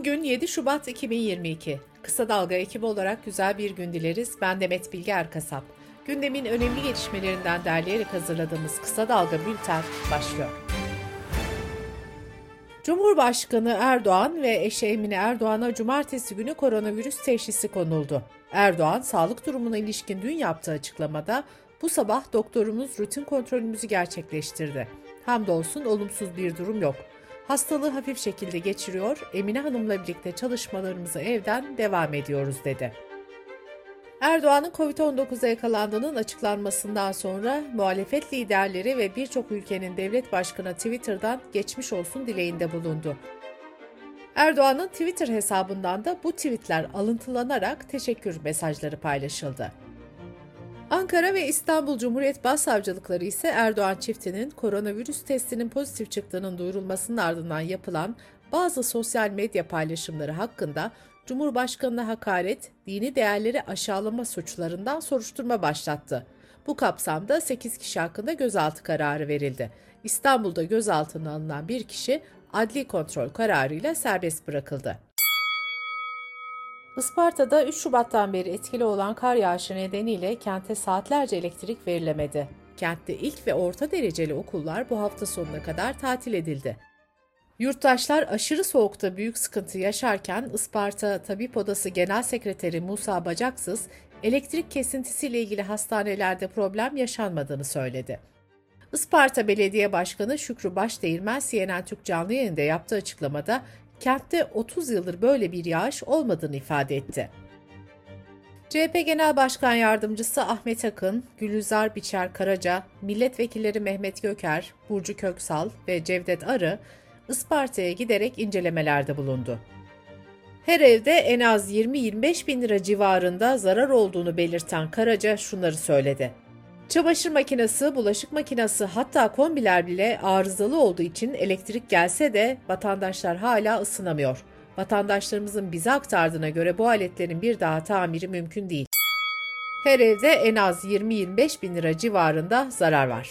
Bugün 7 Şubat 2022. Kısa Dalga ekibi olarak güzel bir gün dileriz. Ben Demet Bilge Erkasap. Gündemin önemli gelişmelerinden derleyerek hazırladığımız Kısa Dalga Bülten başlıyor. Cumhurbaşkanı Erdoğan ve eşi Emine Erdoğan'a cumartesi günü koronavirüs teşhisi konuldu. Erdoğan, sağlık durumuna ilişkin dün yaptığı açıklamada bu sabah doktorumuz rutin kontrolümüzü gerçekleştirdi. Hamdolsun olumsuz bir durum yok. Hastalığı hafif şekilde geçiriyor, Emine Hanım'la birlikte çalışmalarımızı evden devam ediyoruz dedi. Erdoğan'ın Covid-19'a yakalandığının açıklanmasından sonra muhalefet liderleri ve birçok ülkenin devlet başkanı Twitter'dan geçmiş olsun dileğinde bulundu. Erdoğan'ın Twitter hesabından da bu tweetler alıntılanarak teşekkür mesajları paylaşıldı. Ankara ve İstanbul Cumhuriyet Başsavcılıkları ise Erdoğan çiftinin koronavirüs testinin pozitif çıktığının duyurulmasının ardından yapılan bazı sosyal medya paylaşımları hakkında Cumhurbaşkanına hakaret, dini değerleri aşağılama suçlarından soruşturma başlattı. Bu kapsamda 8 kişi hakkında gözaltı kararı verildi. İstanbul'da gözaltına alınan bir kişi adli kontrol kararıyla serbest bırakıldı. Isparta'da 3 Şubat'tan beri etkili olan kar yağışı nedeniyle kente saatlerce elektrik verilemedi. Kentte ilk ve orta dereceli okullar bu hafta sonuna kadar tatil edildi. Yurttaşlar aşırı soğukta büyük sıkıntı yaşarken Isparta Tabip Odası Genel Sekreteri Musa Bacaksız, elektrik kesintisiyle ilgili hastanelerde problem yaşanmadığını söyledi. Isparta Belediye Başkanı Şükrü Başdeğirmen CNN Türk canlı yayında yaptığı açıklamada kentte 30 yıldır böyle bir yağış olmadığını ifade etti. CHP Genel Başkan Yardımcısı Ahmet Akın, Gülüzar Biçer Karaca, milletvekilleri Mehmet Göker, Burcu Köksal ve Cevdet Arı, Isparta'ya giderek incelemelerde bulundu. Her evde en az 20-25 bin lira civarında zarar olduğunu belirten Karaca şunları söyledi. Çamaşır makinesi, bulaşık makinesi hatta kombiler bile arızalı olduğu için elektrik gelse de vatandaşlar hala ısınamıyor. Vatandaşlarımızın bize aktardığına göre bu aletlerin bir daha tamiri mümkün değil. Her evde en az 20-25 bin lira civarında zarar var.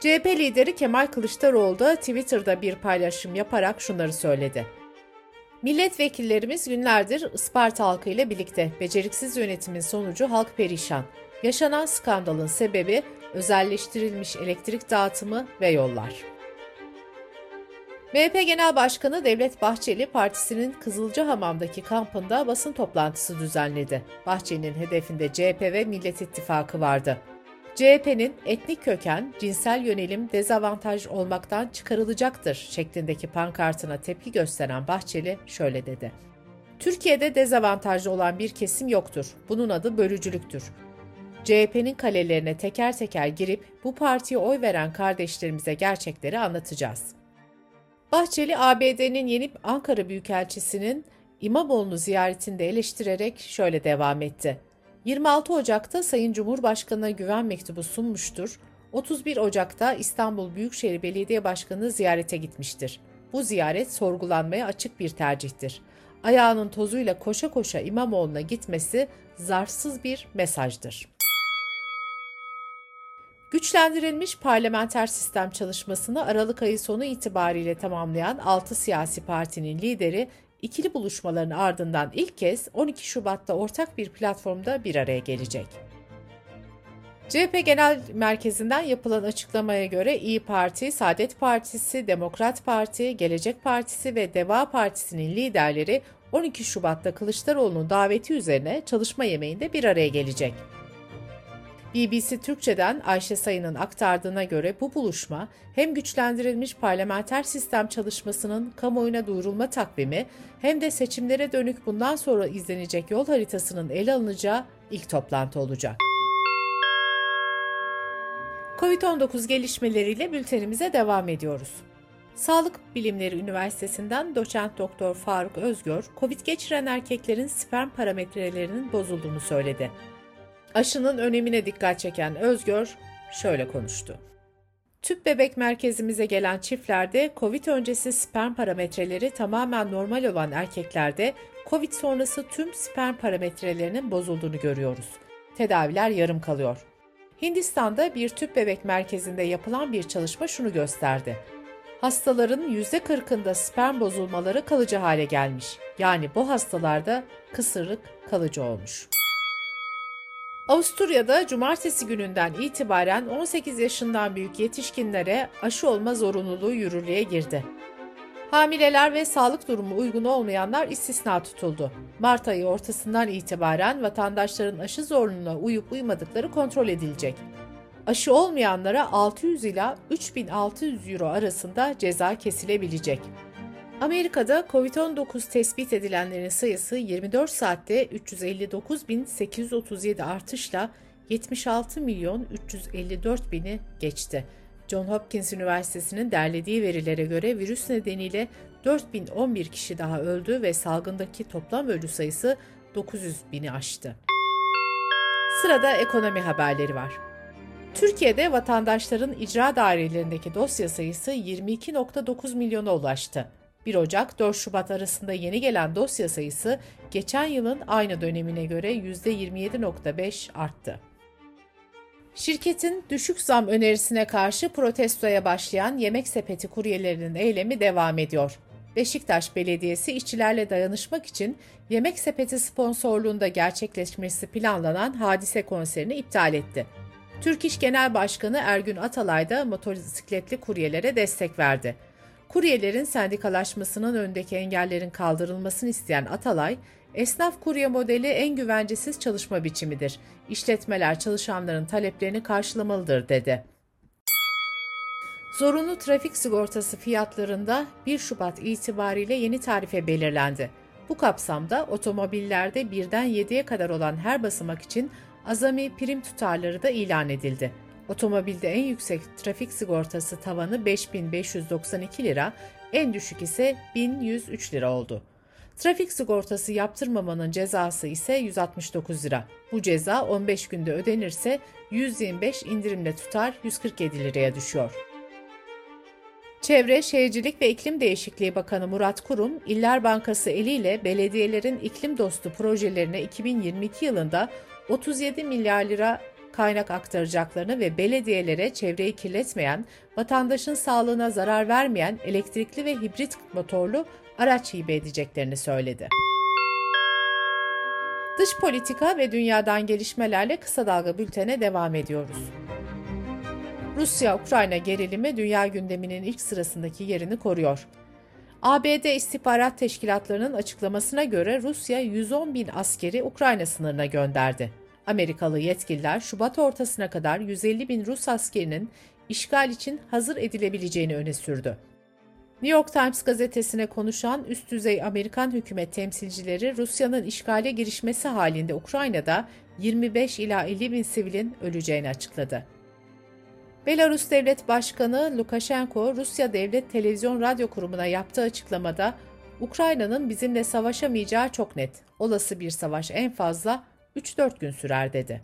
CHP lideri Kemal Kılıçdaroğlu da Twitter'da bir paylaşım yaparak şunları söyledi. Milletvekillerimiz günlerdir Isparta halkı ile birlikte beceriksiz yönetimin sonucu halk perişan. Yaşanan skandalın sebebi özelleştirilmiş elektrik dağıtımı ve yollar. MHP Genel Başkanı Devlet Bahçeli partisinin Kızılcahamam'daki kampında basın toplantısı düzenledi. Bahçeli'nin hedefinde CHP ve Millet İttifakı vardı. CHP'nin etnik köken, cinsel yönelim dezavantaj olmaktan çıkarılacaktır şeklindeki pankartına tepki gösteren Bahçeli şöyle dedi. Türkiye'de dezavantajlı olan bir kesim yoktur. Bunun adı bölücülüktür. CHP'nin kalelerine teker teker girip bu partiye oy veren kardeşlerimize gerçekleri anlatacağız. Bahçeli, ABD'nin yenip Ankara Büyükelçisi'nin İmamoğlu'nu ziyaretinde eleştirerek şöyle devam etti. 26 Ocak'ta Sayın Cumhurbaşkanı'na güven mektubu sunmuştur. 31 Ocak'ta İstanbul Büyükşehir Belediye Başkanı ziyarete gitmiştir. Bu ziyaret sorgulanmaya açık bir tercihtir. Ayağının tozuyla koşa koşa İmamoğlu'na gitmesi zarfsız bir mesajdır. Güçlendirilmiş parlamenter sistem çalışmasını Aralık ayı sonu itibariyle tamamlayan 6 siyasi partinin lideri ikili buluşmaların ardından ilk kez 12 Şubat'ta ortak bir platformda bir araya gelecek. CHP Genel Merkezi'nden yapılan açıklamaya göre İyi Parti, Saadet Partisi, Demokrat Parti, Gelecek Partisi ve Deva Partisi'nin liderleri 12 Şubat'ta Kılıçdaroğlu'nun daveti üzerine çalışma yemeğinde bir araya gelecek. BBC Türkçe'den Ayşe Sayın'ın aktardığına göre bu buluşma hem güçlendirilmiş parlamenter sistem çalışmasının kamuoyuna duyurulma takvimi hem de seçimlere dönük bundan sonra izlenecek yol haritasının ele alınacağı ilk toplantı olacak. Covid-19 gelişmeleriyle bültenimize devam ediyoruz. Sağlık Bilimleri Üniversitesi'nden doçent doktor Faruk Özgör, Covid geçiren erkeklerin sperm parametrelerinin bozulduğunu söyledi. Aşının önemine dikkat çeken Özgör şöyle konuştu. Tüp bebek merkezimize gelen çiftlerde COVID öncesi sperm parametreleri tamamen normal olan erkeklerde COVID sonrası tüm sperm parametrelerinin bozulduğunu görüyoruz. Tedaviler yarım kalıyor. Hindistan'da bir tüp bebek merkezinde yapılan bir çalışma şunu gösterdi. Hastaların %40'ında sperm bozulmaları kalıcı hale gelmiş. Yani bu hastalarda kısırlık kalıcı olmuş. Avusturya'da cumartesi gününden itibaren 18 yaşından büyük yetişkinlere aşı olma zorunluluğu yürürlüğe girdi. Hamileler ve sağlık durumu uygun olmayanlar istisna tutuldu. Mart ayı ortasından itibaren vatandaşların aşı zorunluluğuna uyup uymadıkları kontrol edilecek. Aşı olmayanlara 600 ila 3600 euro arasında ceza kesilebilecek. Amerika'da COVID-19 tespit edilenlerin sayısı 24 saatte 359.837 artışla 76 milyon 354 bini geçti. John Hopkins Üniversitesi'nin derlediği verilere göre virüs nedeniyle 4011 kişi daha öldü ve salgındaki toplam ölü sayısı 900 bini aştı. Sırada ekonomi haberleri var. Türkiye'de vatandaşların icra dairelerindeki dosya sayısı 22.9 milyona ulaştı. 1 Ocak-4 Şubat arasında yeni gelen dosya sayısı geçen yılın aynı dönemine göre %27.5 arttı. Şirketin düşük zam önerisine karşı protestoya başlayan yemek sepeti kuryelerinin eylemi devam ediyor. Beşiktaş Belediyesi işçilerle dayanışmak için yemek sepeti sponsorluğunda gerçekleşmesi planlanan hadise konserini iptal etti. Türk İş Genel Başkanı Ergün Atalay da motosikletli kuryelere destek verdi. Kuryelerin sendikalaşmasının önündeki engellerin kaldırılmasını isteyen Atalay, esnaf kurye modeli en güvencesiz çalışma biçimidir. İşletmeler çalışanların taleplerini karşılamalıdır dedi. Zorunlu trafik sigortası fiyatlarında 1 Şubat itibariyle yeni tarife belirlendi. Bu kapsamda otomobillerde birden 7'ye kadar olan her basamak için azami prim tutarları da ilan edildi. Otomobilde en yüksek trafik sigortası tavanı 5592 lira, en düşük ise 1103 lira oldu. Trafik sigortası yaptırmamanın cezası ise 169 lira. Bu ceza 15 günde ödenirse 125 indirimle tutar 147 liraya düşüyor. Çevre, Şehircilik ve İklim Değişikliği Bakanı Murat Kurum, İller Bankası eliyle belediyelerin iklim dostu projelerine 2022 yılında 37 milyar lira kaynak aktaracaklarını ve belediyelere çevreyi kirletmeyen, vatandaşın sağlığına zarar vermeyen elektrikli ve hibrit motorlu araç hibe edeceklerini söyledi. Dış politika ve dünyadan gelişmelerle kısa dalga bültene devam ediyoruz. Rusya-Ukrayna gerilimi dünya gündeminin ilk sırasındaki yerini koruyor. ABD istihbarat teşkilatlarının açıklamasına göre Rusya 110 bin askeri Ukrayna sınırına gönderdi. Amerikalı yetkililer Şubat ortasına kadar 150 bin Rus askerinin işgal için hazır edilebileceğini öne sürdü. New York Times gazetesine konuşan üst düzey Amerikan hükümet temsilcileri Rusya'nın işgale girişmesi halinde Ukrayna'da 25 ila 50 bin sivilin öleceğini açıkladı. Belarus Devlet Başkanı Lukashenko, Rusya Devlet Televizyon Radyo Kurumu'na yaptığı açıklamada Ukrayna'nın bizimle savaşamayacağı çok net. Olası bir savaş en fazla 3-4 gün sürer dedi.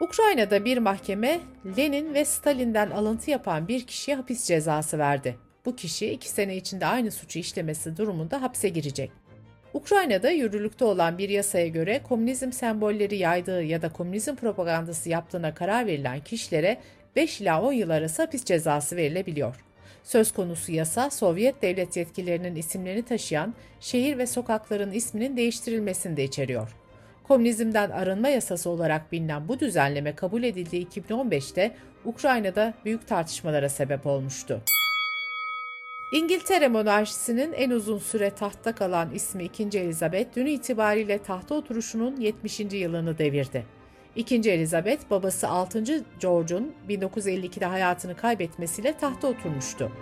Ukrayna'da bir mahkeme Lenin ve Stalin'den alıntı yapan bir kişiye hapis cezası verdi. Bu kişi iki sene içinde aynı suçu işlemesi durumunda hapse girecek. Ukrayna'da yürürlükte olan bir yasaya göre komünizm sembolleri yaydığı ya da komünizm propagandası yaptığına karar verilen kişilere 5 ila 10 yıl arası hapis cezası verilebiliyor. Söz konusu yasa, Sovyet devlet yetkililerinin isimlerini taşıyan şehir ve sokakların isminin değiştirilmesini de içeriyor. Komünizmden arınma yasası olarak bilinen bu düzenleme kabul edildiği 2015'te Ukrayna'da büyük tartışmalara sebep olmuştu. İngiltere monarşisinin en uzun süre tahtta kalan ismi 2. Elizabeth dün itibariyle tahta oturuşunun 70. yılını devirdi. 2. Elizabeth babası 6. George'un 1952'de hayatını kaybetmesiyle tahta oturmuştu.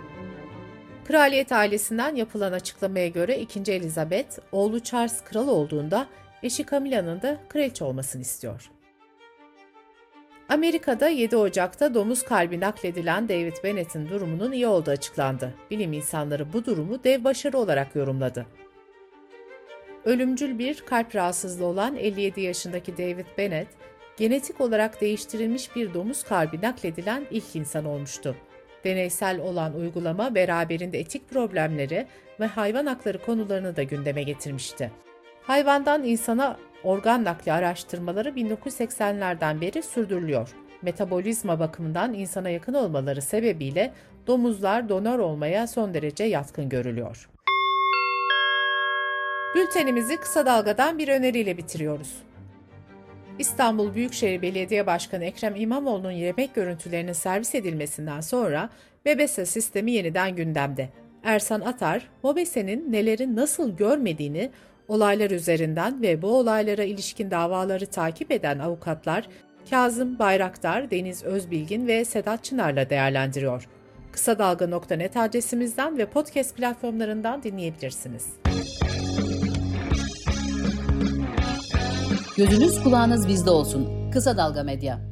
Kraliyet ailesinden yapılan açıklamaya göre 2. Elizabeth, oğlu Charles kral olduğunda eşi Camilla'nın da kraliçe olmasını istiyor. Amerika'da 7 Ocak'ta domuz kalbi nakledilen David Bennett'in durumunun iyi olduğu açıklandı. Bilim insanları bu durumu dev başarı olarak yorumladı. Ölümcül bir kalp rahatsızlığı olan 57 yaşındaki David Bennett, genetik olarak değiştirilmiş bir domuz kalbi nakledilen ilk insan olmuştu. Deneysel olan uygulama beraberinde etik problemleri ve hayvan hakları konularını da gündeme getirmişti. Hayvandan insana organ nakli araştırmaları 1980'lerden beri sürdürülüyor. Metabolizma bakımından insana yakın olmaları sebebiyle domuzlar donör olmaya son derece yatkın görülüyor. Bültenimizi kısa dalgadan bir öneriyle bitiriyoruz. İstanbul Büyükşehir Belediye Başkanı Ekrem İmamoğlu'nun yemek görüntülerinin servis edilmesinden sonra Bebese sistemi yeniden gündemde. Ersan Atar, Mobese'nin neleri nasıl görmediğini olaylar üzerinden ve bu olaylara ilişkin davaları takip eden avukatlar Kazım Bayraktar, Deniz Özbilgin ve Sedat Çınar'la değerlendiriyor. Kısa Dalga.net adresimizden ve podcast platformlarından dinleyebilirsiniz. Gözünüz kulağınız bizde olsun. Kısa Dalga Medya.